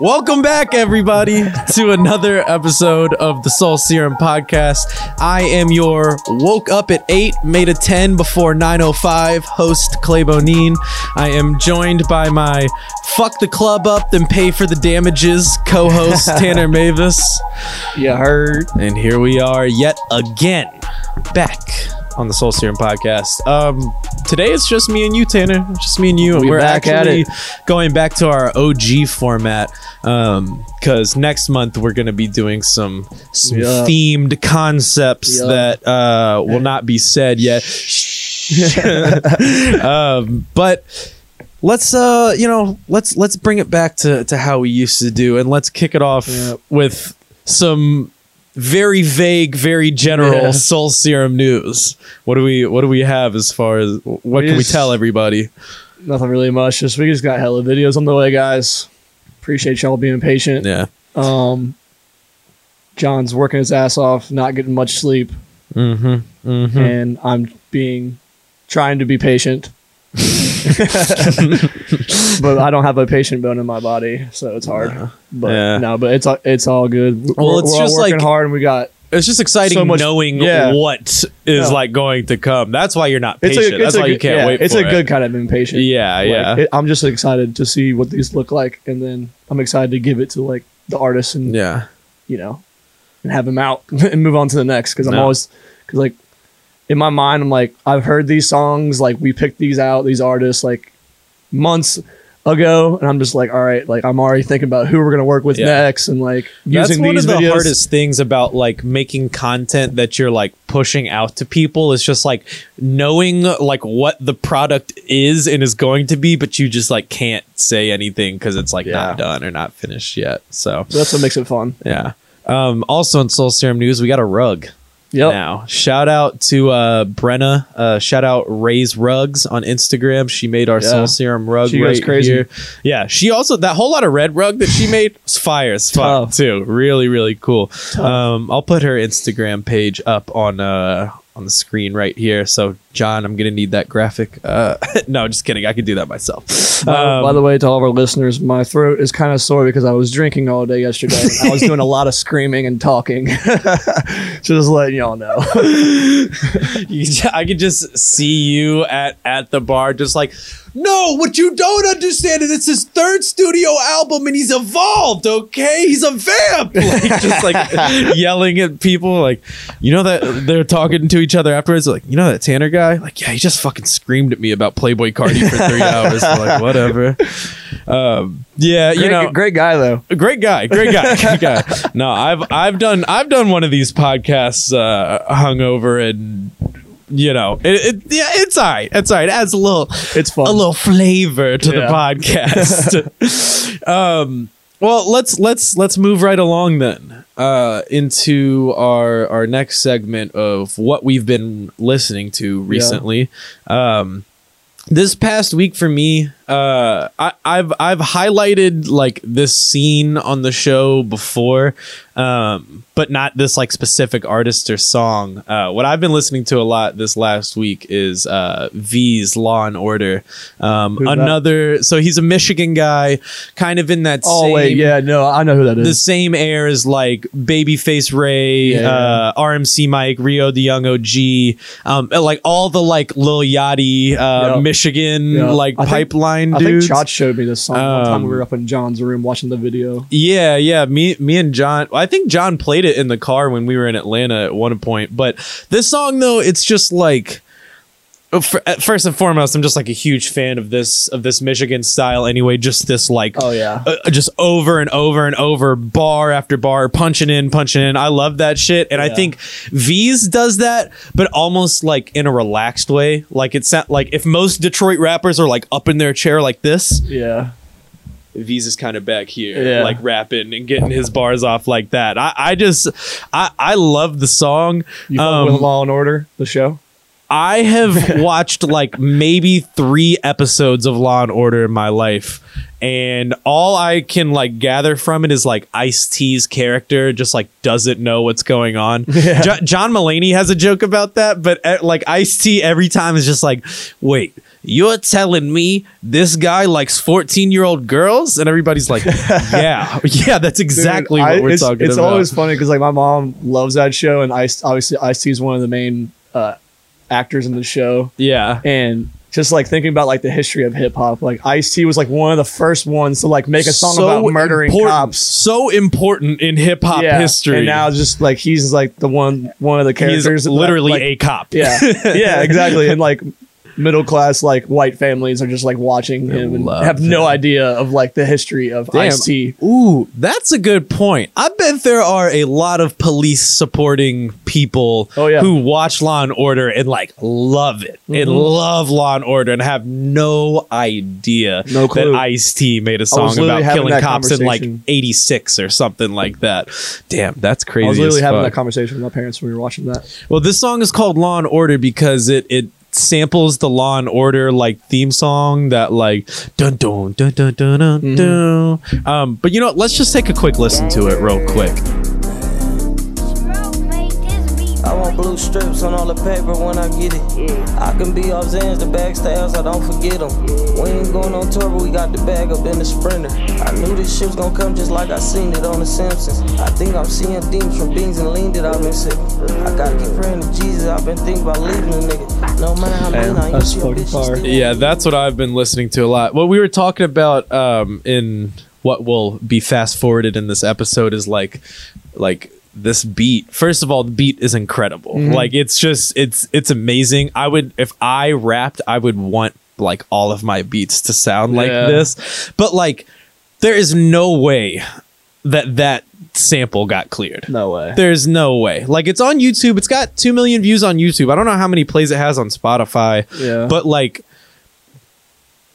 Welcome back, everybody, to another episode of the Soul Serum Podcast. I am your woke up at 8, made a 10 before 9.05 host, Clay Bonine. I am joined by my fuck the club up, then pay for the damages co host, Tanner Mavis. You heard. And here we are yet again, back on the Soul Serum podcast. Um, today it's just me and you, Tanner. Just me and you. We We're back at actually it. going back to our OG format because next month we're going to be doing some some Yeah. themed concepts Yeah. that uh, will not be said yet. um, but let's uh you know let's let's bring it back to to how we used to do and let's kick it off Yep. with some very vague very general Yeah. soul serum news what do we what do we have as far as what We can we tell everybody Nothing really much. Just we just got hella videos on the way, guys. Appreciate y'all being patient. yeah Um, John's working his ass off, not getting much sleep, mm-hmm mm-hmm and I'm being trying to be patient. but I don't have a patient bone in my body, so it's hard. But Yeah. no, but it's all- it's all good. Well, we're, it's we're all just working like- hard, and we got it's just exciting So much- knowing yeah. what is Yeah. like going to come that's why you're not it's patient a it's that's a why good, you can't yeah, wait It's for a it. good kind of impatient. yeah Like, yeah it- I'm just excited to see what these look like, and then I'm excited to give it to like the artists and yeah you know, and have them out and move on to the next. Because I'm No. always because like in my mind, I'm like I've heard these songs, like we picked these out, these artists like months ago, and I'm just like, all right, like I'm already thinking about who we're gonna work with Yeah. next, and like That's using one these of the videos. hardest things about like making content that you're like pushing out to people is just like knowing like what the product is and is going to be, but you just like can't say anything because it's like Yeah. not done or not finished yet. So So that's what makes it fun. yeah. Um, also in Soul Serum News, we got a rug Yep. now. Shout out to uh, Brenna. Uh, shout out Ray's Rugs on Instagram. She made our Yeah. Soul Serum rug She right crazy. here. Yeah, she also that whole lot of red rug that she made was fire as fuck too. Really, really cool. Um, I'll put her Instagram page up on uh on the screen right here. So John, I'm gonna need that graphic. Uh, no, just kidding. I can do that myself. By, Um, by the way, to all of our listeners, my throat is kind of sore because I was drinking all day yesterday. I was doing a lot of screaming and talking. just letting y'all know. I could just see you at at the bar, just like, no, what you don't understand is it's his third studio album and he's evolved. Okay, he's a vamp. Like just like yelling at people, like you know that they're talking to each other afterwards. Like you know that Tanner guy, like yeah, he just fucking screamed at me about Playboi Carti for three hours. like whatever. Um, yeah, you know, great guy though. great guy great guy great guy no i've i've done i've done one of these podcasts uh hungover and you know it, it yeah it's all right it's all right it adds a little It's fun. a little flavor to the podcast um well let's let's let's move right along then uh into our our next segment of what we've been listening to recently. Um this past week for me uh I, i've i've highlighted like this scene on the show before um but not this like specific artist or song uh what i've been listening to a lot this last week is uh Veeze law and order um Who's that? another so he's a michigan guy kind of in that Oh same wait, yeah, no, I know who that is. the same air as like Babyface Ray, Yeah, uh, RMC Mike, Rio the Young OG, um, like all the like Lil Yachty, uh, Yeah. Michigan Yeah. like I think- I dudes. think Chach showed me this song one time Um, we were up in John's room watching the video. Yeah, yeah. Me, me and John. I think John played it in the car when we were in Atlanta at one point. But this song, though, it's just like. Uh, uh, First and foremost, I'm just like a huge fan of this of this Michigan style. Anyway, just this like Oh yeah. uh, just over and over and over, bar after bar, punching in, punching in. I love that shit, and I think Veeze does that, but almost like in a relaxed way. Like it's not like if most Detroit rappers are like up in their chair like this, Yeah. Veeze is kind of back here, Yeah. like rapping and getting his bars off like that. I, I just, I, I love the song. You Um, with Law and Order, the show? I have watched like maybe three episodes of Law and Order in my life, and all I can like gather from it is like Ice T's character just like doesn't know what's going on. Yeah. Jo- John Mulaney has a joke about that, but uh, like Ice T every time is just like, wait. you're telling me this guy likes 14 year old girls? And everybody's like, yeah, yeah, that's exactly Dude, what I- we're it's, talking it's about. always funny because like my mom loves that show, and Ice obviously Ice T is one of the main uh, actors in the show, yeah. and just like thinking about like the history of hip hop, like Ice T was like one of the first ones to like make a song about murdering important, cops. So important in hip hop history. and now just like he's like the one one of the he's characters, that, literally like, a cop. yeah, yeah, exactly, and like middle class like white families are just like watching him and love have no him. idea of like the history of Damn. Ice T. Ooh, that's a good point. I bet there are a lot of police supporting people Oh, yeah. who watch Law and Order and like love it and Mm-hmm. love Law and Order and have no idea No clue. that Ice T made a song about killing cops in like 86 or something like that. Damn, that's crazy. I was literally having that conversation with my parents when we were watching that. Well, this song is called Law and Order because it it samples the Law and Order like theme song that like dun dun dun dun dun dun. Mm-hmm. dun. Um, but you know, let's just take a quick listen to it real quick. Blue strips on all the paper when I get it. I can be off Zans, the bag styles, I don't forget them. We ain't going on tour, but we got the bag up in the sprinter. I knew this shit was gonna come just like I seen it on The Simpsons. I think I'm seeing demons from beans and lean that I've been sipping. I gotta keep praying to Jesus, I've been thinking about leaving the nigga. No matter how mean I that's use fucking fire. Yeah, that's what I've been listening to a lot. What we were talking about um, in what will be fast forwarded in this episode is like, like this beat. First of all, the beat is incredible. Mm-hmm. Like it's just it's it's amazing. I would if I rapped, I would want like all of my beats to sound like Yeah. this. But like, there is no way that that sample got cleared. No way. There's no way. Like it's on YouTube. It's got 2 million views on YouTube. I don't know how many plays it has on Spotify. Yeah. But like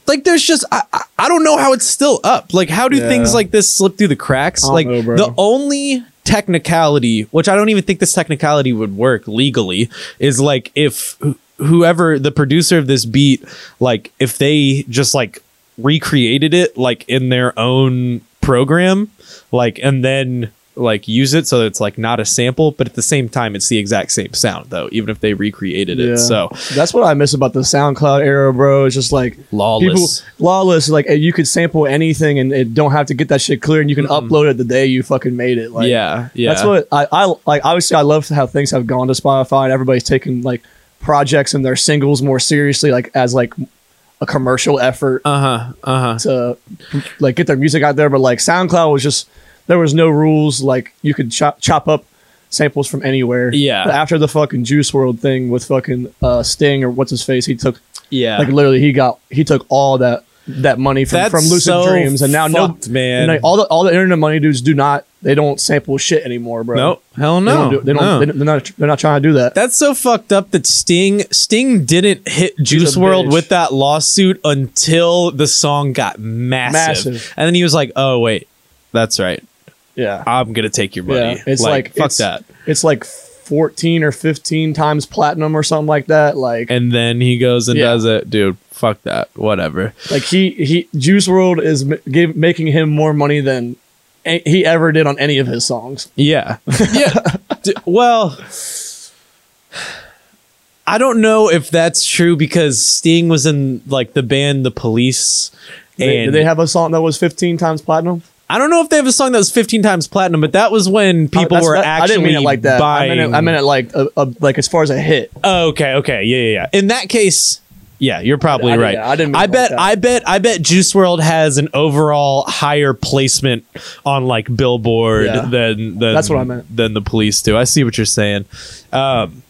like there's just I, I- don't know how it's still up. Like how do Yeah. things like this slip through the cracks? Like know, the only technicality, which I don't even think this technicality would work legally, is like if wh- whoever the producer of this beat like if they just like recreated it like in their own program like and then like use it so that it's like not a sample but at the same time it's the exact same sound though even if they recreated it Yeah. so that's what I miss about the SoundCloud era, bro. It's just like Lawless. People, lawless. Like you could sample anything and it don't have to get that shit clear, and you can upload it the day you fucking made it. Like, yeah yeah That's what I, I like. Obviously, I love how things have gone to Spotify and everybody's taking like projects and their singles more seriously, like as like a commercial effort uh-huh uh-huh to like get their music out there. But like SoundCloud was just there was no rules. Like you could chop chop up samples from anywhere. Yeah. But after the fucking Juice WRLD thing with fucking uh, Sting or what's his face, he took yeah like literally he got he took all that that money from, That's from Lucid so Dreams and now fucked, no man. all the all the internet money dudes do not they don't sample shit anymore, bro. no hell They no don't do, they don't, no. they they're not they're not trying to do that. That's so fucked up that Sting Sting didn't hit Juice WRLD bitch. with that lawsuit until the song got massive. Massive. And then he was like, "Oh wait, that's right. Yeah. I'm going to take your money." Yeah. It's like, fuck it's, that. It's like 14 or 15 times platinum or something like that. Like And then he goes and Yeah. does it. Dude, fuck that. Whatever. like he he Juice WRLD is m- give, making him more money than a- he ever did on any of his songs. Yeah. Yeah. D- well, I don't know if that's true because Sting was in like the band The Police. They, And did they have a song that was 15 times platinum? I don't know if they have a song that was 15 times platinum, but that was when people That's- were that- actually I didn't mean it like that. buying. I meant it, I meant it like a, a, like as far as a hit. Oh, okay, okay, yeah, yeah, yeah. In that case, yeah, you're probably I- I- right. yeah, I didn't mean I it like bet. I bet. I bet. Juice WRLD has an overall higher placement on like Billboard Yeah. than than That's what I meant. than the police do. I see what you're saying. Um,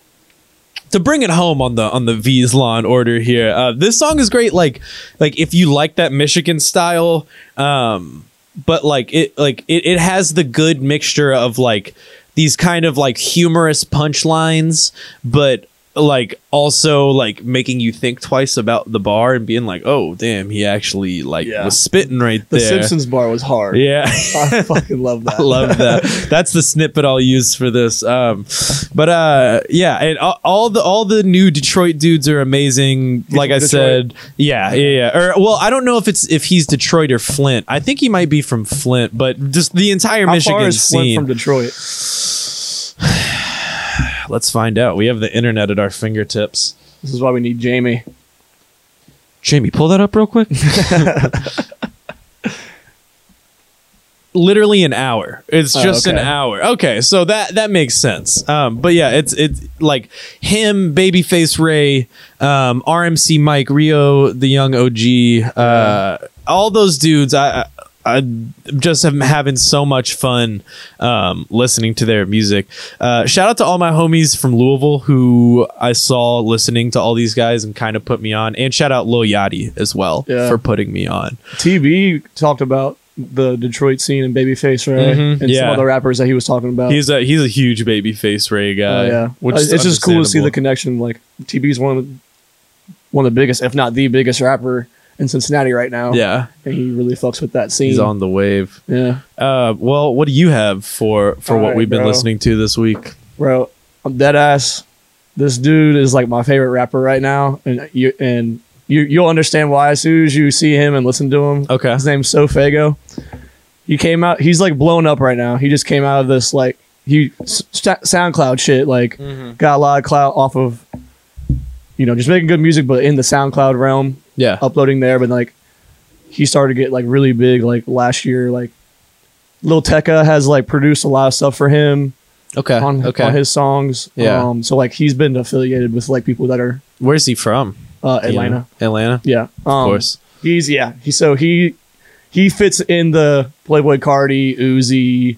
to bring it home on the on the Veeze Law and Order here, uh, this song is great. Like like if you like that Michigan style, um, but like it like it, it has the good mixture of like these kind of like humorous punchlines, but like also like making you think twice about the bar and being like, oh damn, he actually like Yeah. was spitting right there. The there. Simpsons bar was hard. Yeah. I fucking love that. I love that. That's the snippet I'll use for this. Um, but uh, yeah, and all, all the all the new Detroit dudes are amazing. like I from said, yeah, yeah, yeah. Or well, I don't know if it's if he's Detroit or Flint. I think he might be from Flint, but just the entire How Michigan far is Flint scene. from Detroit? Let's find out. We have the internet at our fingertips. This is why we need Jamie. Jamie, pull that up real quick. Literally an hour. It's Oh, just an hour. Okay, so that that makes sense. Um, but yeah, it's it's like him, Babyface Ray, um, RMC Mike, Rio, the young OG, uh, all those dudes. I. I I just am having so much fun um, listening to their music. Uh, shout out to all my homies from Louisville who I saw listening to all these guys and kind of put me on. And shout out Lil Yachty as well Yeah. for putting me on. TB talked about the Detroit scene and Babyface, right? Mhm, And yeah. some other rappers that he was talking about. He's a he's a huge babyface Ray guy. Oh, yeah, which Uh, it's just cool to see the connection. Like TB's one of the, one of the biggest, if not the biggest rapper in Cincinnati right now. Yeah, and he really fucks with that scene. he's on the wave. Yeah, Uh, well, what do you have for for All what right, we've been bro. listening to this week? bro, I'm dead ass. This dude is like my favorite rapper right now, and you and you you'll understand why as soon as you see him and listen to him. Okay. his name's SoFaygo. He came out. He's like blown up right now. He just came out of this like he s- SoundCloud shit. Like got a lot of clout off of, you know, just making good music, but in the SoundCloud realm, Yeah, uploading there. But like, he started to get like really big like last year. Like, Lil Tecca has like produced a lot of stuff for him okay, on, okay. on his songs. Yeah. Um, so like he's been affiliated with like people that are Where's he from? uh, you know? Atlanta. Atlanta, Yeah. of Um, course. He's yeah. He so he he fits in the Playboi Carti, Uzi,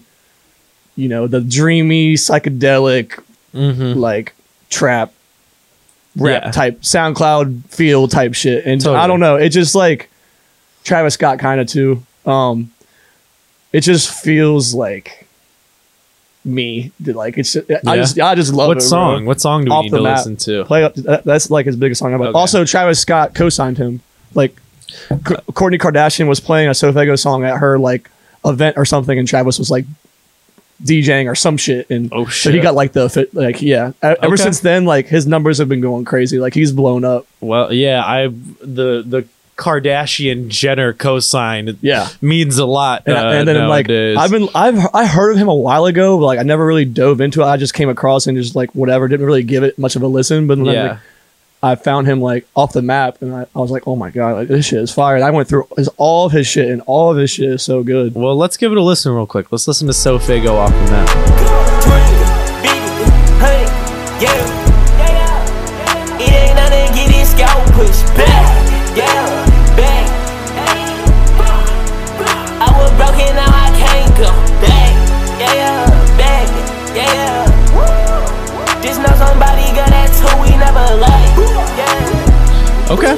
you know, the dreamy psychedelic Mm-hmm. like trap rap Yeah. type SoundCloud feel type shit. And Totally. I don't know, it just like Travis Scott kind of too. Um it just feels like me. Like it's I Yeah. just I just love What it. bro. song? What song do we Off need to map. listen to? Play up. That's like his biggest song ever. Okay. Also, Travis Scott co-signed him. Like, Kourtney Kardashian was playing a SoFaygo song at her like event or something, and Travis was like DJing or some shit, and Oh, so he got like the fit. Like, yeah. Ever Okay. since then, like his numbers have been going crazy. Like he's blown up. Well, yeah, I the the Kardashian Jenner cosign Yeah. means a lot. And, uh, and then nowadays. like I've been I've I heard of him a while ago, but like I never really dove into it. I just came across and just like whatever, didn't really give it much of a listen. But then yeah. like, I found him like off the map, and I, I was like, oh my god, like this shit is fire. And I went through his, all of his shit, and all of his shit is so good. well, let's give it a listen real quick. Let's listen to SoFaygo off the map. Okay.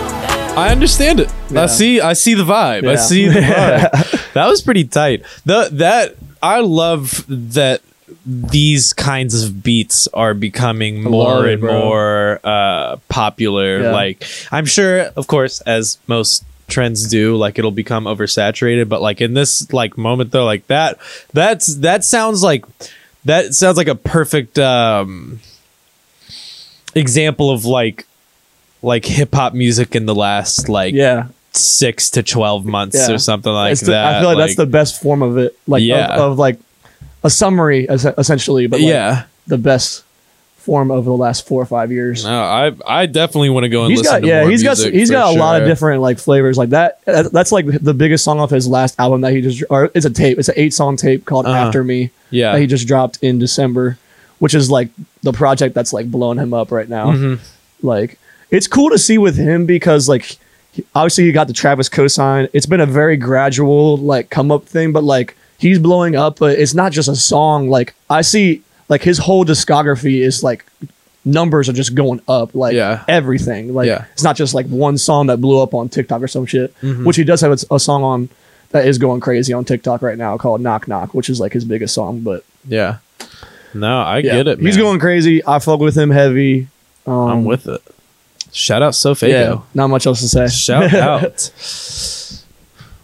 I understand it. I see I see the vibe. I see the vibe. that was pretty tight. The that I love that these kinds of beats are becoming more it, and bro. more uh popular. Yeah. Like I'm sure of course as most trends do like it'll become oversaturated but like in this like moment though like that that's that sounds like that sounds like a perfect um example of like like hip hop music in the last like Yeah, six to twelve months Yeah. or something like the- that. I feel like, that's the best form of it. Like Yeah. of, of like a summary, essentially, but like, yeah. the best form over the last four or five years. No, I I definitely want to go and He's listen got to yeah, he's got he's got a lot of different like flavors like that. that- That's like the biggest song off his last album that he just or it's a tape. It's an eight song tape called Uh-huh. After Me Yeah. that he just dropped in December, which is like the project that's like blowing him up right now. Mhm. Like it's cool to see with him because like he- obviously he got the Travis cosign. It's been a very gradual like come up thing, but like he's blowing up. But it's not just a song. Like I see like his whole discography is like numbers are just going up. Like Yeah. everything. Like Yeah. it's not just like one song that blew up on TikTok or some shit. Mhm. Which he does have a, a song on that is going crazy on TikTok right now called Knock Knock, which is like his biggest song. But Yeah. No, I yeah, get it. He's going crazy. I fuck with him heavy. Um, I'm with it. Shout out SoFaygo. Yeah, not much else to say. Shout out.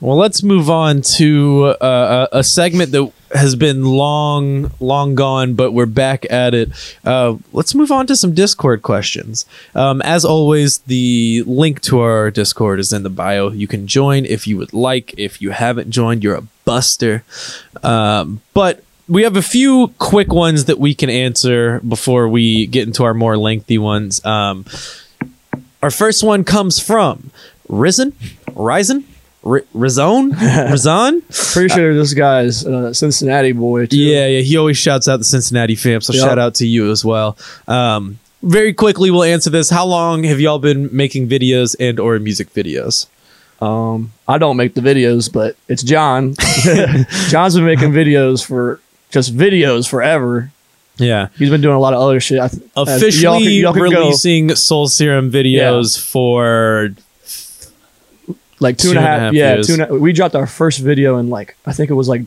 Well, let's move on to uh, a a segment that has been long, long gone, but we're back at it. Uh, let's move on to some Discord questions. Um, as always, the link to our Discord is in the bio. You can join if you would like. If you haven't joined, you're a buster. Um, but we have a few quick ones that we can answer before we get into our more lengthy ones. Um, our first one comes from Risen, Risen, R- Rizone, Rizon. Pretty sure this guy's uh, Cincinnati boy. Too. Yeah, yeah. He always shouts out the Cincinnati fam, so Yep. shout out to you as well. Um, very quickly, we'll answer this. How long have y'all been making videos and or music videos? Um, I don't make the videos, but it's John. John's been making videos for just videos forever. Yeah, He's been doing a lot of other shit. I officially y'all can- y'all can go, releasing Soul Serum videos for like two and a half. yeah, two and a, we dropped our first video in like I think it was like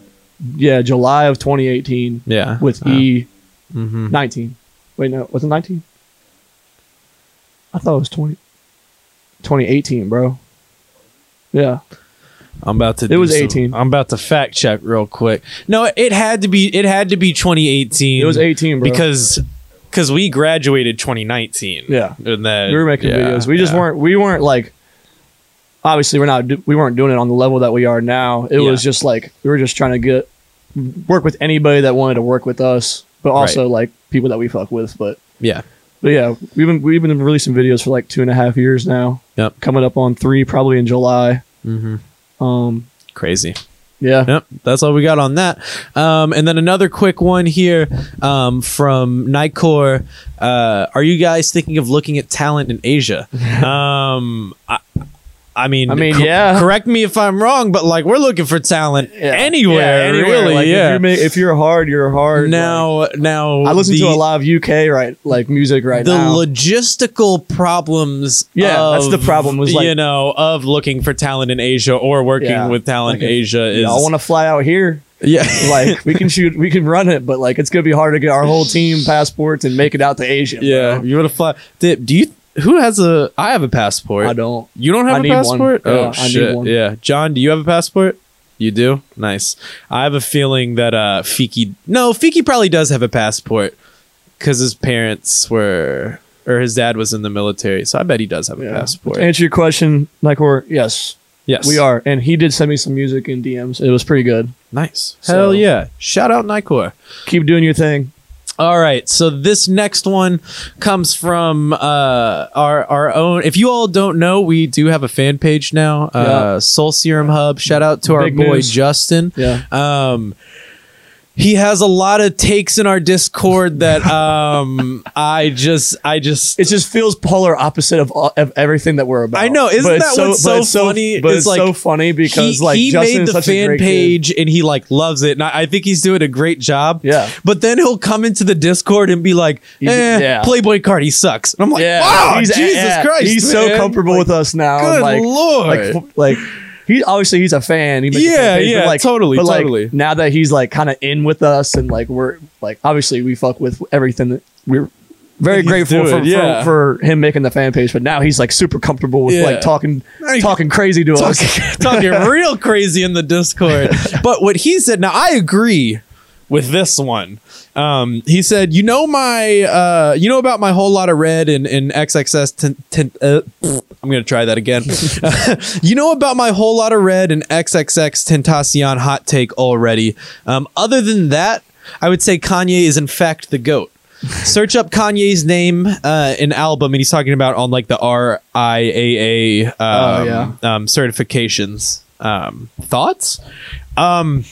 yeah July of 2018 yeah with uh, E mhm. 19. Wait, no, was it 19? I thought it was 20. 2018, bro. Yeah, I'm about to. It do was some- 18. I'm about to fact check real quick. No, it had to be. It had to be 2018. it was 18, bro. because because we graduated 2019. Yeah. and then we were making yeah, videos. We just yeah. weren't. We weren't like. Obviously, we're not. do- We weren't doing it on the level that we are now. It Yeah. was just like we were just trying to get work with anybody that wanted to work with us, but also like people that we fuck with. But Yeah, but yeah, we've been we've been releasing videos for like two and a half years now. Yep. Coming up on three, probably in July. hmm Um. crazy. Yeah. Yep, that's all we got on that. Um, and then another quick one here um, from Nicor. Uh, are you guys thinking of looking at talent in Asia? um, I, I mean, I mean, cor- yeah. Correct me if I'm wrong, but like we're looking for talent Yeah. anywhere, Yeah, anywhere. really. Like, yeah. If you're, if you're hard, you're hard. Like, now, now I listen the, to a lot of UK right like music right the now. The logistical problems. Yeah, that's the problem, was, like- you know of looking for talent in Asia or working Yeah. with talent in Asia is Y'all want to fly out here? yeah like we can shoot we can run it but like it's gonna be hard to get our whole team passports and make it out to asia Yeah, bro. you want to fly? Do you? Who has a? I have a passport. i don't You don't have I a need one. passport? Yeah, oh I need shit! one. Yeah, John, do you have a passport? You do. Nice. I have a feeling that uh Fiki. No, Fiki probably does have a passport because his parents were or his dad was in the military, so I bet he does have a yeah. passport. to answer your question we're yes yes, we are and he did send me some music in dms it was pretty good Nice. So- Hell yeah! Shout out Nicor. keep doing your thing All right, so this next one comes from uh, our our own. If you all don't know, we do have a fan page now, uh, Yeah. Soul Serum Hub. Shout out to our boy news. Justin. yeah Um, he has a lot of takes in our Discord that um, I just I just it just feels polar opposite of, all, of everything that we're about I know, isn't But that what's but so funny? but It's like, so funny because he, like he Justin made the fan great kid. page and he like loves it, and I, I think he's doing a great job. Yeah. but then he'll come into the Discord and be like, eh, yeah. Playboi Carti sucks," and I'm like, yeah "Wow, he's, Jesus Christ, he's so comfortable Like, with us now Good like lord, like like he obviously he's a fan. He makes a Yeah, fan page, yeah, like, totally, but, like, totally. now that he's like kind of in with us and like we're like obviously we fuck with everything that we're very He's grateful for, yeah. for for him making the fan page. But now he's like super comfortable with Yeah. like talking Now talking crazy to us. talking, talking real crazy in the Discord. But what he said, now I agree with this one. Um, he said, "You know my, uh, you know about my whole lot of red and, and XXS. Ten, ten, uh, I'm gonna try that again. you know about my whole lot of red and XXXTentacion hot take already. Um, other than that, I would say Kanye is in fact the goat." Search up Kanye's name uh, in album, and he's talking about on like the RIAA um, Oh, yeah. um, certifications. Um, thoughts? Um,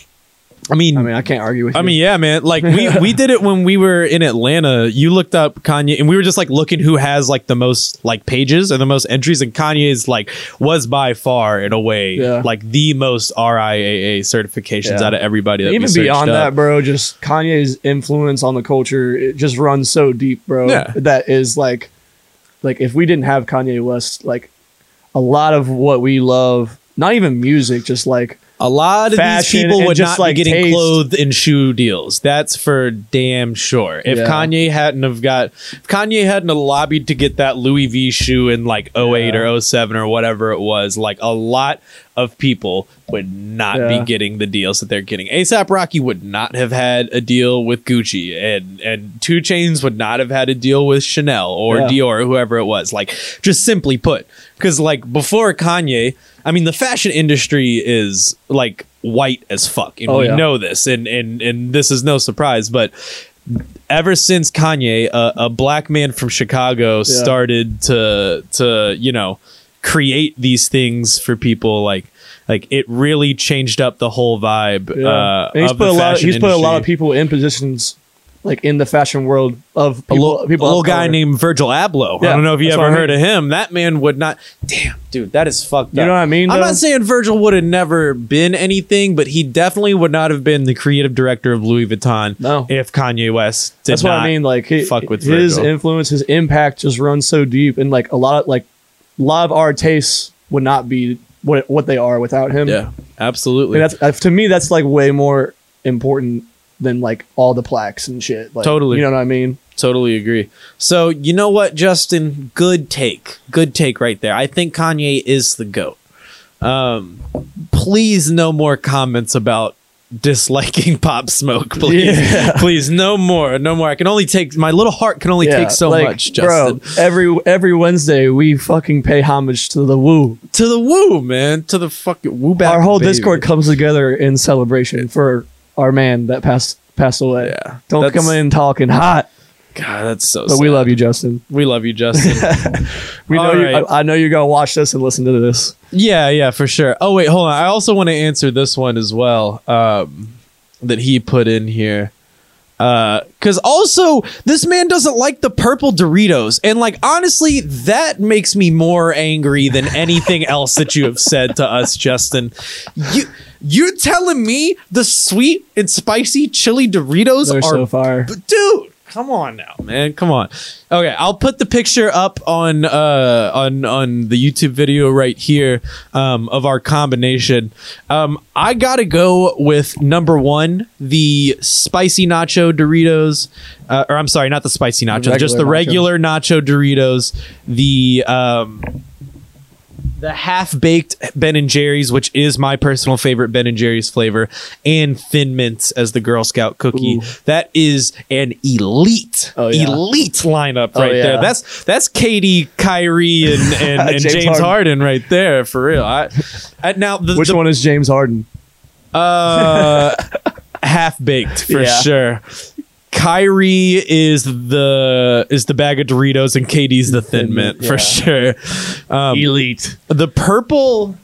I mean, I mean, I can't argue with you. I mean, yeah, man. Like we we did it when we were in Atlanta. You looked up Kanye, and we were just like looking who has like the most like pages or the most entries, and Kanye's like was by far in a way Yeah. like the most RIAA certifications Yeah. out of everybody that even beyond up. that, bro, just Kanye's influence on the culture it just runs so deep, bro. Yeah. That is like, like if we didn't have Kanye West, like a lot of what we love, not even music, just like A lot of these Fashion people and would just, not like, be getting taste. clothed in shoe deals. That's for damn sure. If Yeah. Kanye hadn't have got, if Kanye hadn't have lobbied to get that Louis V shoe in like 08 Yeah. or 07 or whatever it was, like a lot of people would not Yeah. be getting the deals that they're getting. ASAP Rocky would not have had a deal with Gucci, and and 2 Chainz would not have had a deal with Chanel or Yeah. Dior or whoever it was. Like, just simply put, because like before Kanye, I mean, the fashion industry is like white as fuck, and Oh, we yeah. know this, and and and this is no surprise, but. Ever since Kanye, a, a black man from Chicago, started to to you know create these things for people like like it really changed up the whole vibe uh he's of put a lot. fashion He's put a lot of people in positions like in the fashion world of a little, people a little guy named Virgil Abloh. I don't know if you ever heard of him. That man would not. Damn, dude, that is fucked You up. know what I mean, I'm though? not saying Virgil would have never been anything, but he definitely would not have been the creative director of Louis Vuitton. No. if Kanye West did That's what I mean. Like hi- fuck with his Virgil. influence, his impact just runs so deep, and like a lot of like of our tastes would not be what what they are without him. Yeah, absolutely. And that's to me that's like way more important than like all the plaques and shit. Like, Totally. you know what I mean? Totally agree. So you know what, Justin? Good take. Good take right there. I think Kanye is the goat. Um, please, no more comments about disliking Pop Smoke. Please, Yeah. please, no more, no more. I can only take my little heart can only take so like, much, Justin. Bro, every every Wednesday we fucking pay homage to the woo. To the woo, man. To the fucking woo back. Our whole baby. Discord comes together in celebration for our man that passed passed away. Yeah, Don't come in talking hot. God, that's so. But we love you, Justin. We love you, Justin. We know All you. I, I know you're gonna watch this and listen to this. Yeah, yeah, for sure. Oh wait, hold on. I also want to answer this one as well. Um, that he put in here. Uh, cause also this man doesn't like the purple Doritos, and like honestly, that makes me more angry than anything else that you have said to us, Justin. You You're telling me the sweet and spicy chili Doritos They're are so but dude, come on now, man. Come on. Okay, I'll put the picture up on uh on on the YouTube video right here um of our combination. Um I got to go with number 1, the spicy nacho Doritos. Uh, or I'm sorry, not the spicy nachos, just the regular regular nacho nacho. Doritos. The um the half baked Ben and Jerry's, which is my personal favorite Ben and Jerry's flavor, and Thin Mints as the Girl Scout cookie. Ooh. That is an elite, Oh, yeah. elite lineup Oh, right there. That's that's KD, Kyrie, and and, and James, James Harden. right there for real. I, I now the, Which the- one is James Harden? uh, half baked for Yeah. sure. Kyrie is the is the bag of Doritos and KD's the thin Thin mint Mint, for sure. Um, Elite. the purple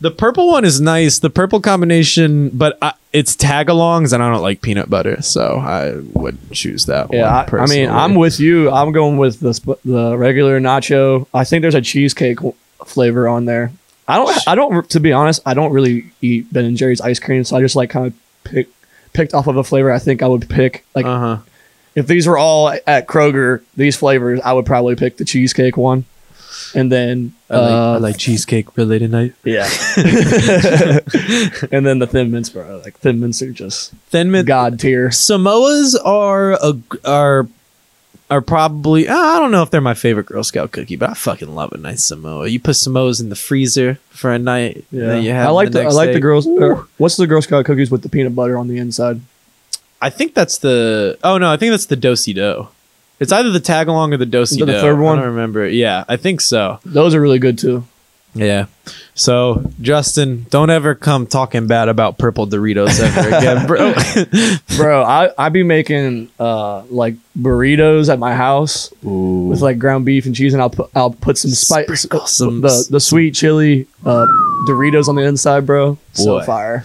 the purple one is nice the purple combination but I, it's tagalongs and i don't like peanut butter so i would choose that one Yeah, I, I mean, I'm with you. I'm going with the sp- the regular nacho. I think there's a cheesecake flavor on there. I don't. I don't. To be honest, I don't really eat Ben and Jerry's ice cream, so I just like kind of pick picked off of a flavor. I think I would pick like uh-huh if these were all at Kroger, these flavors, I would probably pick the cheesecake one, and then I like, uh, I like cheesecake really tonight yeah, and then the thin mints, bro. Like thin mints are just thin mint god tier. samoas are a, are are probably uh, I don't know if they're my favorite Girl Scout cookie, but I fucking love a nice Samoa. You put Samoas in the freezer for a night. Yeah, then you have I like the, the, I like day. the girls. or what's the Girl Scout cookies with the peanut butter on the inside? I think that's the. Oh no, I think that's the dosi Do. It's either the tagalong or the dosi Do. the third one? I don't remember. Yeah, I think so. Those are really good too. Yeah. So Justin, don't ever come talking bad about purple Doritos ever again, bro. Bro, I I be making uh like burritos at my house with like ground beef and cheese, and I'll put I'll put some spice, Sprinkle some- the the sweet chili uh, Doritos on the inside, bro. So Boy. fire.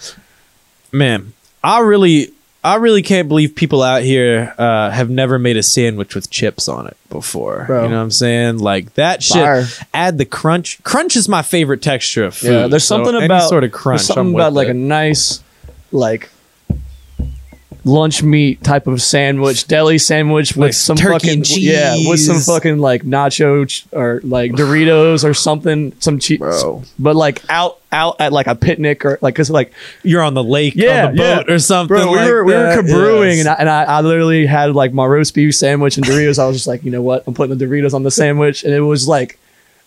Man, I really, I really can't believe people out here uh, have never made a sandwich with chips on it before. Bro. You know what I'm saying? Like that shit. Fire. Add the crunch. Crunch is my favorite texture of food. Yeah, there's So something any about sort of crunch. There's something about like it. a nice like lunch meat type of sandwich, deli sandwich with Like some turkey fucking and yeah, with some cheese. fucking like nacho ch- or like Doritos or something, some cheese, Bro. but like out out at like a picnic or like cause like you're on the lake yeah, on the boat yeah. or something. Bro, we like were we were that. cabrewing Yes. and, I, and I, I literally had like my roast beef sandwich and Doritos. I was just like, you know what? I'm putting the Doritos on the sandwich, and it was like,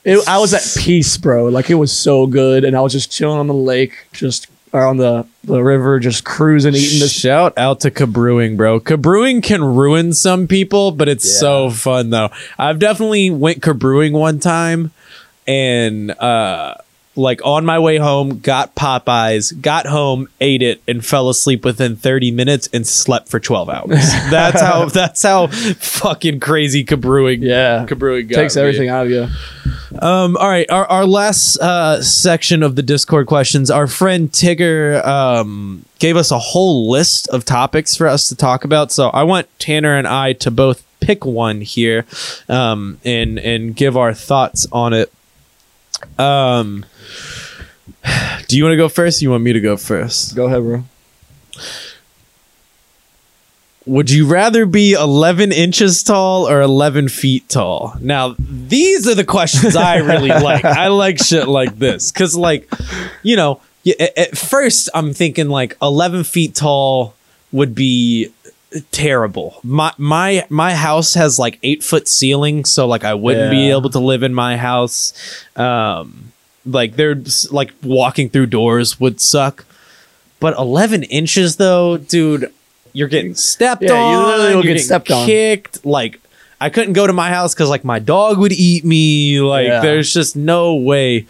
it, I was at peace, bro. Like it was so good, and I was just chilling on the lake, just or on the the river, just cruising, eating this. Shout out to Cabrewing, bro. Cabrewing can ruin some people, but it's Yeah. so fun though. I've definitely went Cabrewing one time and uh like on my way home, got Popeyes, got home, ate it, and fell asleep within 30 minutes and slept for 12 hours. That's how that's how fucking crazy Cabrewing Yeah, Cabrewing got takes me. everything out of you. Um, all right, our, our last uh, section of the Discord questions. Our friend Tigger um, gave us a whole list of topics for us to talk about. So I want Tanner and I to both pick one here um, and and give our thoughts on it. Um, do you want to go first? Or you want me to go first? Go ahead, bro. Would you rather be 11 inches tall or 11 feet tall? Now, these are the questions I really like. I like shit like this because, like, you know, at first I'm thinking like 11 feet tall would be terrible. My my my house has like eight foot ceiling, so like I wouldn't be able to live in my house. Um, like there's like walking through doors would suck. But 11 inches though, dude, you're getting stepped Yeah, you literally will get getting stepped on. kicked. Like I couldn't go to my house because like my dog would eat me. Like Yeah. there's just no way.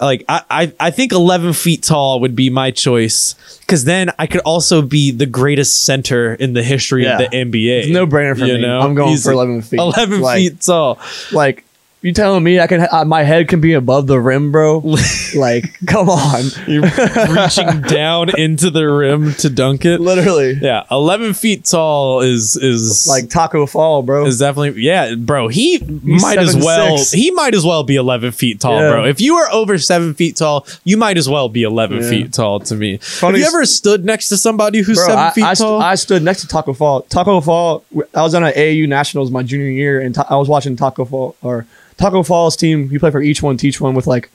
Like I, I, I think 11 feet tall would be my choice because then I could also be the greatest center in the history Yeah. of the NBA. It's no brainer for You me. know? I'm going Easy. for 11 feet. 11 Like- feet tall. Like you telling me I can? Uh, my head can be above the rim, bro. like, come on. You're reaching down into the rim to dunk it. Literally, Yeah, 11 feet tall is is like Tacko Fall, bro. is definitely yeah, bro. He might as 7'6". well he might as well be 11 feet tall, Yeah. bro. If you are over seven feet tall, you might as well be 11 Yeah. feet tall to me. Funny Have you ever stood next to somebody who's Bro, seven I, feet I, st- tall? I stood next to Tacko Fall. Tacko Fall. I was on an AAU Nationals my junior year, and ta- I was watching Tacko Fall or Tacko Fall's team. He played for each one, teach one with like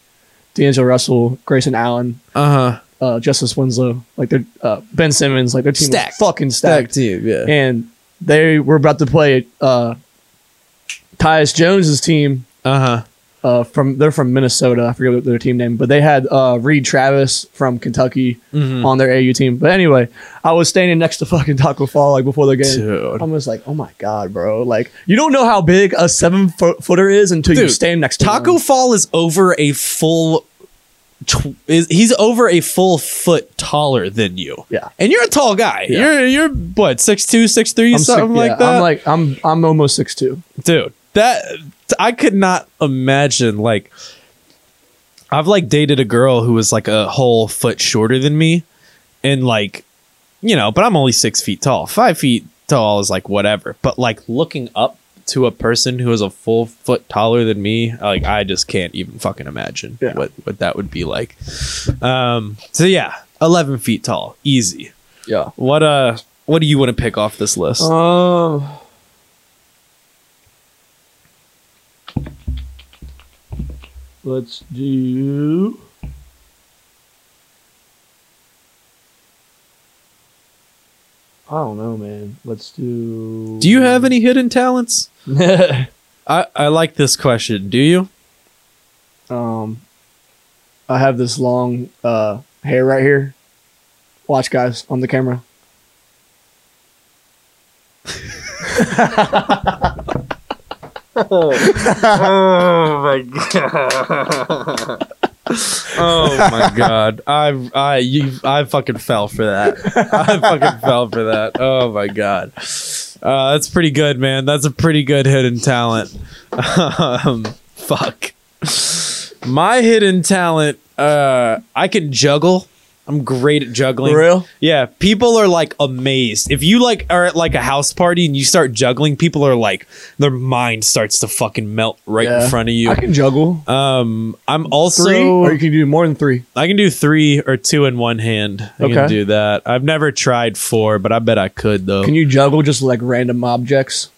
D'Angelo Russell, Grayson Allen, uh huh. uh, Justice Winslow, like their uh, Ben Simmons, like their team Stacked. was fucking stacked. team, yeah. And they were about to play uh, Tyus Jones's team. Uh huh. Uh, from they're from Minnesota. I forget what their team name, but they had uh, Reed Travis from Kentucky Mhm. on their AU team. But anyway, I was standing next to fucking Tacko Fall like before the game. Dude. I'm just like, oh my god, bro! Like you don't know how big a seven foot footer is until you stand next to Taco one. Fall is over a full. Tw- is he's over a full foot taller than you? Yeah. and you're a tall guy. Yeah. You're you're what six two, six three, I'm six- something like that. I'm like I'm I'm almost six two. dude that i could not imagine like i've like dated a girl who was like a whole foot shorter than me and like you know but i'm only six feet tall five feet tall is like whatever but like looking up to a person who is a full foot taller than me like i just can't even fucking imagine Yeah. what what that would be like um so yeah 11 feet tall easy Yeah. what uh what do you want to pick off this list Um. Let's do. I don't know, man. Let's do. do you have any hidden talents I, I like this question. Do you? um, I have this long uh hair right here. Watch, guys, on the camera. Oh my god. oh my god. I I you I fucking fell for that. I fucking fell for that. Oh my god. Uh, that's pretty good, man. That's a pretty good hidden talent. Um, fuck. My hidden talent, uh, I can juggle. I'm great at juggling. For real? Yeah, people are like amazed. If you like are at like a house party and you start juggling, people are like their mind starts to fucking melt right Yeah. in front of you. I can juggle. um, I'm also three, or you can do more than three. I can do three or two in one hand. I can Okay. do that. I've never tried four, but I bet I could though. Can you juggle just like random objects?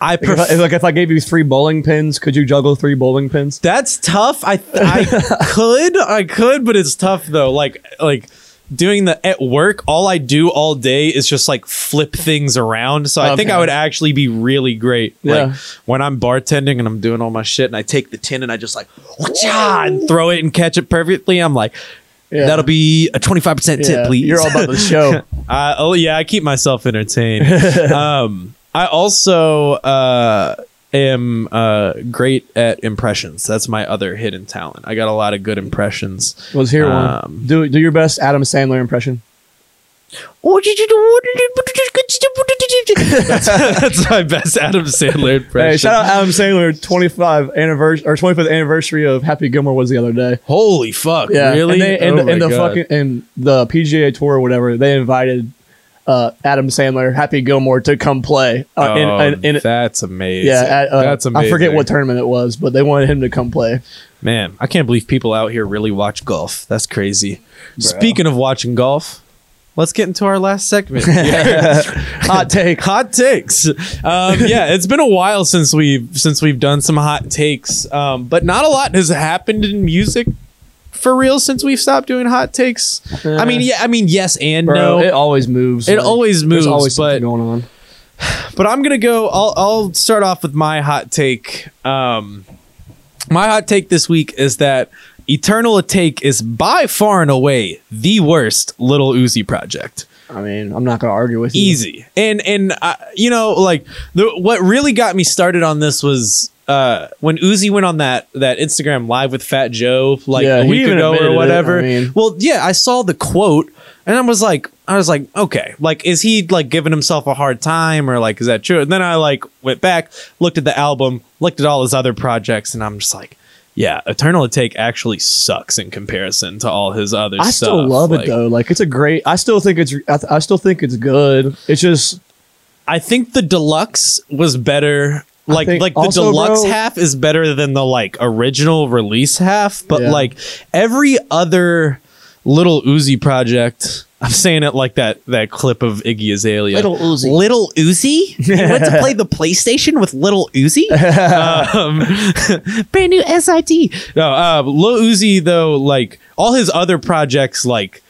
I Like if, I, like if I gave you three bowling pins, could you juggle three bowling pins? That's tough. I I could I could, but it's tough though. Like like doing the at work, all I do all day is just like flip things around. So I think I would actually be really great. Yeah. Like when I'm bartending and I'm doing all my shit and I take the tin and I just like and throw it and catch it perfectly. I'm like Yeah. that'll be a 25% tip, Yeah, please. You're all about the show. Uh, oh yeah, I keep myself entertained. um, I also uh, am uh, great at impressions. That's my other hidden talent. I got a lot of good impressions. Let's hear Um, one. Do do your best Adam Sandler impression. What did you do? that's, that's my best Adam Sandler impression. Hey, shout out Adam Sandler, 25 anniversary or 25th anniversary of Happy Gilmore was the other day. Holy fuck! Yeah, really? And, they, and, Oh and the God. fucking and the PGA Tour or whatever, they invited uh, Adam Sandler, Happy Gilmore to come play. Uh, Oh, in, in, that's amazing. yeah, at, uh, that's amazing. I forget what tournament it was, but they wanted him to come play. Man, I can't believe people out here really watch golf. That's crazy. Speaking of watching golf, let's get into our last segment. Hot take. hot takes. Um, yeah, it's been a while since we've since we've done some hot takes, um, but not a lot has happened in music for real since we've stopped doing hot takes. I mean, yeah, I mean, yes and Bro, no. it always moves. It always moves, There's always but- something going on. But I'm gonna go. I'll I'll start off with my hot take. Um, my hot take this week is that Eternal Atake is by far and away the worst Little Uzi project. I mean, I'm not gonna argue with you. Easy and and uh, you know like the what really got me started on this was. Uh, when Uzi went on that that Instagram live with Fat Joe like Yeah, a week ago or it, whatever, I mean- well, yeah, I saw the quote and I was like, I was like, okay, like, is he like giving himself a hard time or like, is that true? And then I like went back, looked at the album, looked at all his other projects, and I'm just like, yeah, Eternal Atake actually sucks in comparison to all his other I stuff. still love Like, it though. Like it's a great. I still think it's. I, th- I still think it's good. It's just I think the deluxe was better. Like think like the also, deluxe bro- half is better than the like original release half, but Yeah. like every other little Uzi project, I'm saying it like that that clip of Iggy Azalea. Little Uzi. Little Uzi? You went to play the PlayStation with Little Uzi? um, brand new SIT. No, uh, Lil Uzi though, like all his other projects, like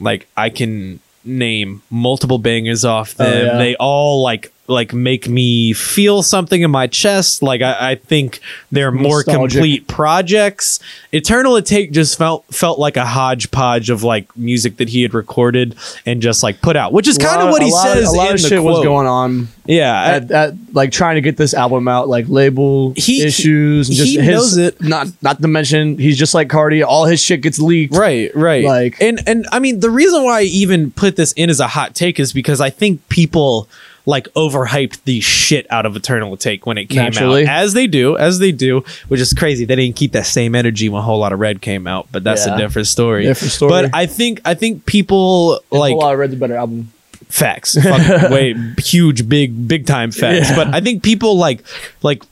like I can name multiple bangers off them. Oh, yeah. They all like like make me feel something in my chest. Like I, I think they're more Nostalgic. complete projects. Eternal Atake just felt felt like a hodgepodge of like music that he had recorded and just like put out, which is kind of what he lot- says A lot in of the shit quote. was going on Yeah, at, at like trying to get this album out, like label He- issues and just he his, knows it. Not not to mention he's just like Carti. All his shit gets leaked. Right, right. Like- and and I mean the reason why I even put this in as a hot take is because I think people like overhyped the shit out of Eternal Atake when it came Naturally. out. As they do, as they do, which is crazy. They didn't keep that same energy when a Whole Lotta Red came out, but that's Yeah. a different story. Different story. But I think I think people like oh, I read the better album. facts way huge big big time facts Yeah. but i think people like like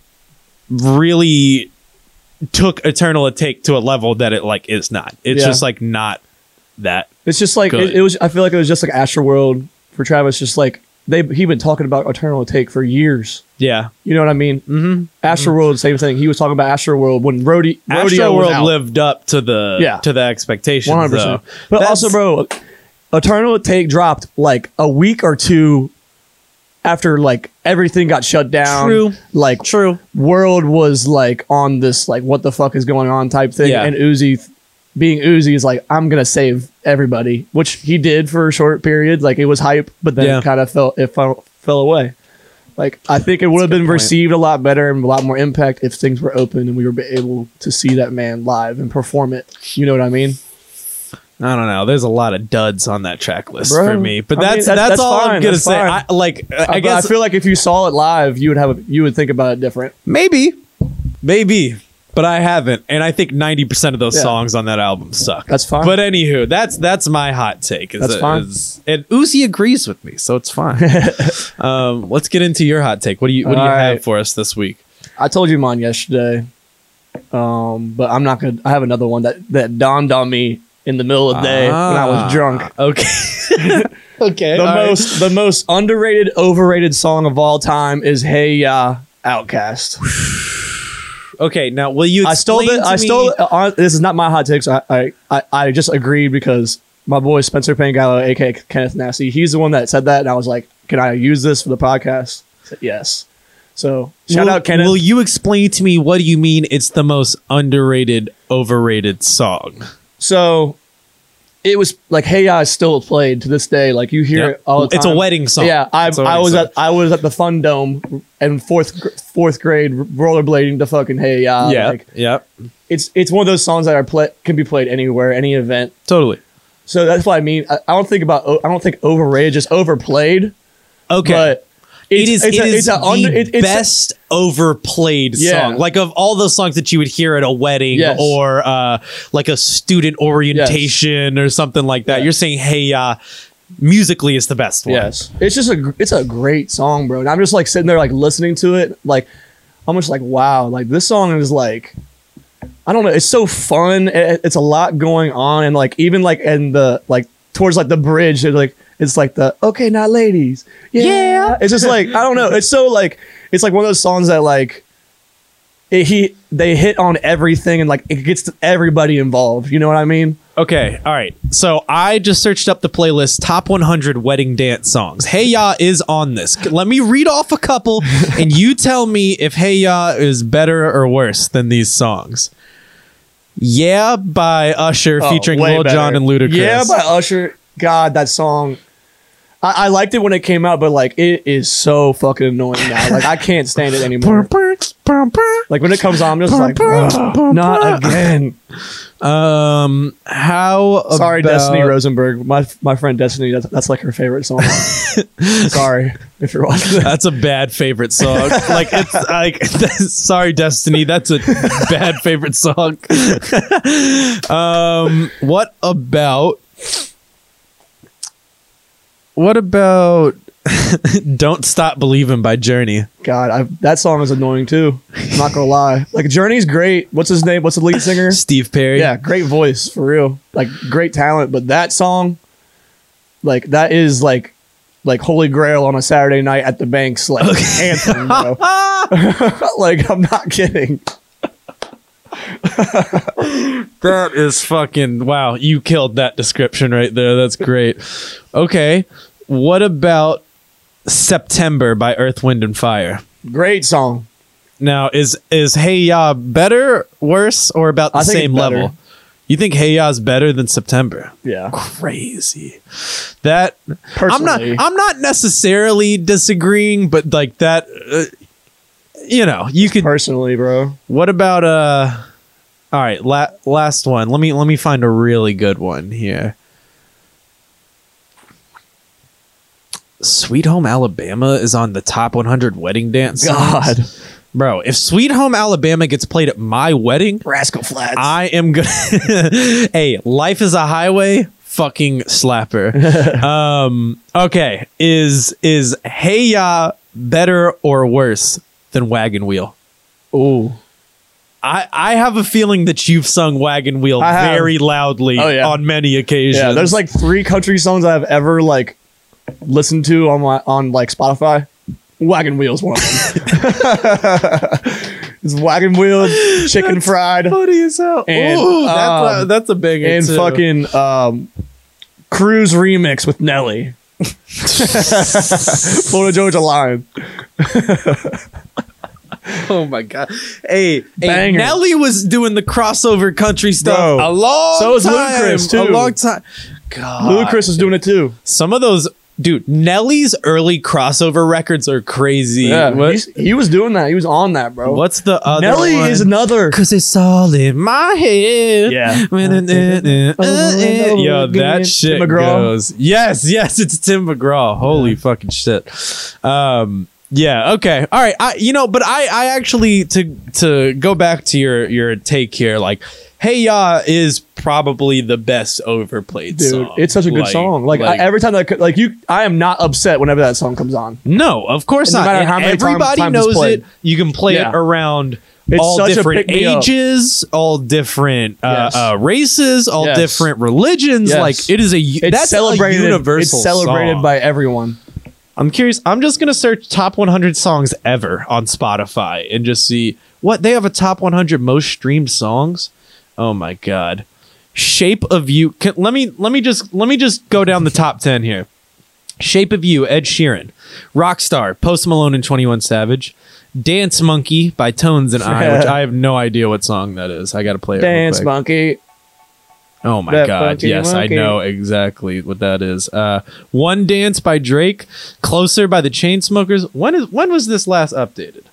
really took eternal atake to a level that it like is not it's Yeah. just like not that It's just like it, it was. I feel like it was just like Astroworld for Travis. Just like they he been talking about Eternal Atake for years. yeah You know what I mean? Mm-hmm. Astroworld, same thing. He was talking about Astroworld when Rodeo, Rodeo was World out. lived up to the Yeah. to the expectations One hundred though. But That's- also, bro, Eternal Atake dropped like a week or two after like everything got shut down. True. Like true world was like on this like what the fuck is going on type thing. Yeah. And Uzi, being Uzi, is like I'm gonna save everybody, which he did for a short period. Like it was hype, but then Yeah. kind of fell it fell, fell away. Like I think it would have been point. received a lot better and a lot more impact if things were open and we were able to see that man live and perform it. You know what I mean? I don't know. There's a lot of duds on that track list Bro, for me, but I mean, that's, that's- that's that's all I'm gonna that's say. I, like I, I, guess I feel like if you saw it live, you would have a, you would think about it different. maybe, maybe, but I haven't, and I think ninety percent of those Yeah. songs on that album suck. That's fine. But anywho, that's that's my hot take. Is That's that- fine. is- and Uzi agrees with me, so it's fine. um, let's get into your hot take. What do you what do you All have for us this week? I told you mine yesterday, um, but I'm not gonna. I have another one that that dawned on me in the middle of the day when I Ah, was drunk. Okay. okay. The all right. most the most underrated, overrated song of all time is "Hey Ya" OutKast. Okay. Now, will you? I stole it. I stole it. Uh, this is not my hot takes. I, I, I, I just agreed because my boy Spencer Pangallo, aka Kenneth Nasty, he's the one that said that, and I was like, "Can I use this for the podcast?" Said, yes. So shout will, out Kenneth. Will you explain to me what do you mean? It's the most underrated, overrated song. So it was like "Hey Ya" is still played to this day. Like you hear it all the time. It's a wedding song. Yeah, I, I was song. at I was at the Fun Dome in fourth fourth grade rollerblading to fucking "Hey Ya." yeah. like yeah. it's it's one of those songs that are play can be played anywhere, any event. Totally. So that's what I mean. I, I don't think about. I don't think overrated, just overplayed. Okay. But it is it's it a- is it's a the it- it's a- best overplayed Yeah. song. Like of all those songs that you would hear at a wedding Yes. or uh, like a student orientation or something like that. Yeah. You're saying, hey, uh, musically is the best one. Yes, it's just a it's a great song, bro. And I'm just like sitting there like listening to it, like I'm just like wow, like this song is like I don't know, it's so fun. It- it's a lot going on, and like even like in the like towards like the bridge, it's like it's like the okay now ladies, yeah. Yeah. It's just like I don't know, it's so like it's like one of those songs that like it, he they hit on everything and like it gets everybody involved. You know what I mean? Okay, all right. So I just searched up the playlist top 100 wedding dance songs. Hey Ya is on this. Let me read off a couple and you tell me if Hey Ya is better or worse than these songs. Yeah by Usher Oh, featuring way Lil better. Jon and Ludacris. Yeah, by Usher. God, that song. I, I liked it when it came out, but like it is so fucking annoying now. Like I can't stand it anymore. Like when it comes on, I'm just like, not again. Um how Sorry, about- Destiny Rosenberg. My my friend Destiny. That's, that's like her favorite song. Sorry if you're watching that. That's a bad favorite song. like it's like sorry Destiny, that's a bad favorite song. um what about what about Don't Stop Believing by Journey? God, I, that song is annoying too. I'm not gonna lie. Like Journey's great. What's his name? What's the lead singer? Steve Perry. Yeah, great voice for real. Like great talent, but that song, like that is like like holy grail on a Saturday night at the banks, like anthem, bro. like I'm not kidding. That is fucking wow. You killed that description right there. That's great. Okay. What about September by Earth, Wind and Fire? Great song. Now, is is Hey Ya better, worse, or about the I same level? You think Hey Ya's better than September? Yeah. Crazy. That I'm not. I'm not necessarily disagreeing, but like that. Uh, you know, you could. Personally, bro. What about uh? All right, la- last one. Let me let me find a really good one here. Sweet Home Alabama is on the top 100 wedding dance. songs. God. bro! If Sweet Home Alabama gets played at my wedding, Rascal Flatts. I am gonna. hey, life is a highway. Fucking slapper. um. Okay. Is is Hey Ya better or worse than Wagon Wheel? Ooh. I, I have a feeling that you've sung Wagon Wheel very loudly Oh, yeah. on many occasions. Yeah, there's like three country songs I've ever like listened to on my on like Spotify. Wagon Wheel's one of them. it's Wagon Wheel, Chicken Fried, funny as hell. And, Ooh, that's, a, um, that's a big and fucking um, Cruise remix with Nelly. Florida Georgia Line. oh my god. Hey, hey Banger. Nelly was doing the crossover country stuff Bro. a long time. So was time. Ludacris, too. A long time. God. Ludacris is doing it too. Some of those dude, Nelly's early crossover records are crazy. Yeah, What- he was doing that. He was on that, bro. what's the other Nelly one? is another. Cause it's all in my head. Yeah. Uh, uh, uh, Yo, that shit Tim McGraw. goes. Yes, yes, it's Tim McGraw. Holy fucking shit. Um, yeah, okay. All right. I you know, but I I actually to to go back to your your take here, like Hey Ya is probably the best overplayed Dude, song. it's such a good song. Like, I, every time that, like you, I am not upset whenever that song comes on. No, of course No not. matter And how many everybody knows it. You can play Yeah. it around It's all such different ages, all different uh, Yes. uh, races, all Yes. different religions. Yes. Like it is a It's that's celebrated. a universal. it's celebrated song. by everyone. I'm curious. I'm just gonna search top 100 songs ever on Spotify and just see what they have a top 100 most streamed songs. Oh my god, Shape of You. Can, let me let me just let me just go down the top 10 here. Shape of You, Ed Sheeran, Rockstar, Post Malone and 21 Savage, Dance Monkey by Tones and I, which I have no idea what song that is. I got to play it. Dance monkey. Oh my That god! Yes, monkey. I know exactly what that is. Uh, One Dance by Drake, Closer by the Chainsmokers. When is when was this last updated?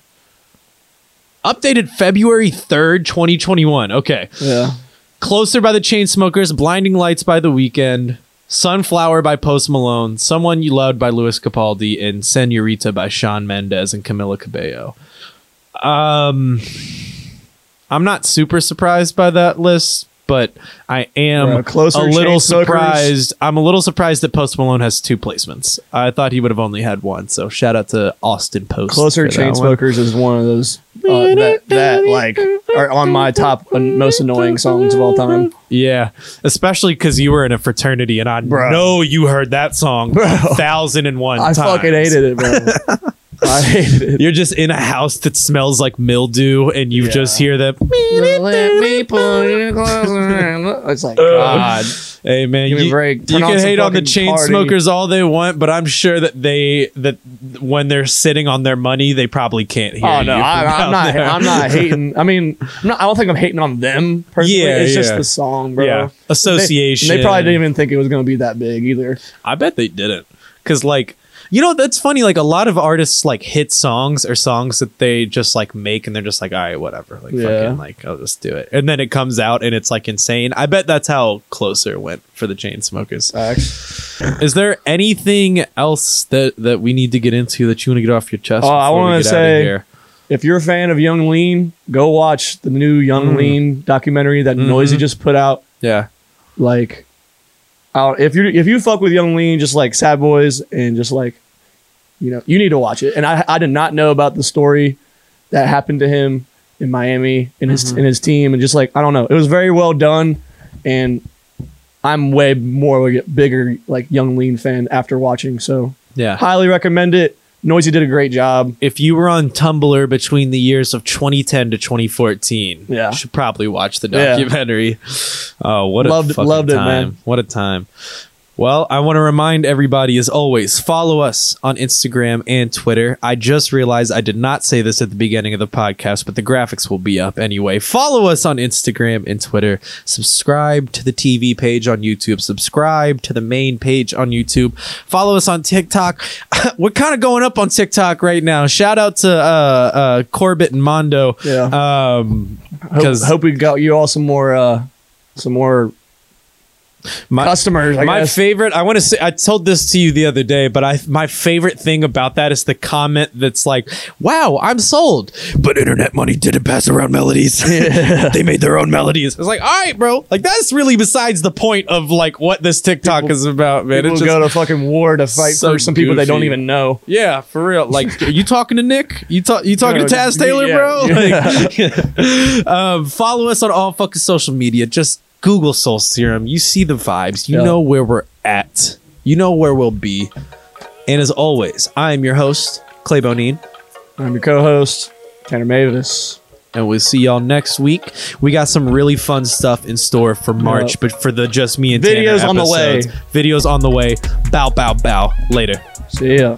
Updated February third, twenty twenty one. Okay, Yeah. Closer by the Chainsmokers, Blinding Lights by The Weeknd, Sunflower by Post Malone, Someone You Loved by Lewis Capaldi, and Senorita by Shawn Mendes and Camila Cabello. Um, I'm not super surprised by that list, but I am Closer, a little surprised. I'm a little surprised that Post Malone has two placements. I thought he would have only had one. So shout out to Austin Post. Closer for that one. Is one of those uh, that, that like are on my top most annoying songs of all time. Yeah, especially because you were in a fraternity, and I Bro. know you heard that song Bro. a thousand and one I times. fucking hated it, bro. I hated it. You're just in a house that smells like mildew, and you Yeah. just hear the. Let me pull you closer. It's like God. Hey man, Give me a you, break. you on can some hate on the fucking chain party. smokers all they want, but I'm sure that they that when they're sitting on their money, they probably can't hear. Oh no, you I, from I'm out not. there. I'm not hating. I mean, I'm not, I don't think I'm hating on them personally. Yeah, it's just the song, bro. Yeah, They- association. They, probably didn't even think it was going to be that big either. I bet they didn't. Cause like you know, that's funny. Like a lot of artists like hit songs or songs that they just like make and they're just like, all right, whatever. Like Yeah. fucking like I'll just do it. And then it comes out and it's like insane. I bet that's how closer went for the Chainsmokers. Is there anything else that that we need to get into that you want to get off your chest? Oh, I wanna say- If you're a fan of Yung Lean, go watch the new Young Mm. Lean documentary that Mhm. Noisey just put out. Yeah. Like, if you if you fuck with Yung Lean, just like Sad Boys, and just like, you know, you need to watch it. And I I did not know about the story that happened to him in Miami and his Mhm. and his team, and just like I don't know, it was very well done, and I'm way more like a bigger like Yung Lean fan after watching. So Yeah. highly recommend it. Noisey did a great job. if you were on Tumblr between the years of 2010 to 2014, Yeah. you should probably watch the Yeah. documentary. Oh, what a Loved- fucking loved it, time. man. What a time. Well, I want to remind everybody, as always, follow us on Instagram and Twitter. I just realized I did not say this at the beginning of the podcast, but the graphics will be up anyway. Follow us on Instagram and Twitter. Subscribe to the TV page on YouTube. Subscribe to the main page on YouTube. Follow us on TikTok. We're kind of going up on TikTok right now. Shout out to uh, uh, Corbett and Mondo. Yeah. Um, Hope, hope we got you all some more uh some more my, customers. I my guess. favorite i want to say i told this to you the other day but i my favorite thing about that is the comment that's like wow i'm sold but internet money didn't pass around melodies they made their own melodies it's like all right bro like that's really besides the point of like what this tiktok People- is about man People it's just go to fucking war to fight so for some people they don't even know. yeah, for real. Like, are you talking to Nick? You talk? You talking to Taz Taylor, yeah, bro? yeah. Like, um, follow us on all fucking social media. Just Google Soul Serum. You see the vibes. You Yeah. know where we're at. You know where we'll be. And as always, I am your host, Clay Bonine, I'm your co-host Tanner Mavis. and we'll see y'all next week. We got some really fun stuff in store for March, Yeah. but for the just me and Tanner. Videos Tanner on the way. Videos on the way. Bow, bow, bow. Later. See ya.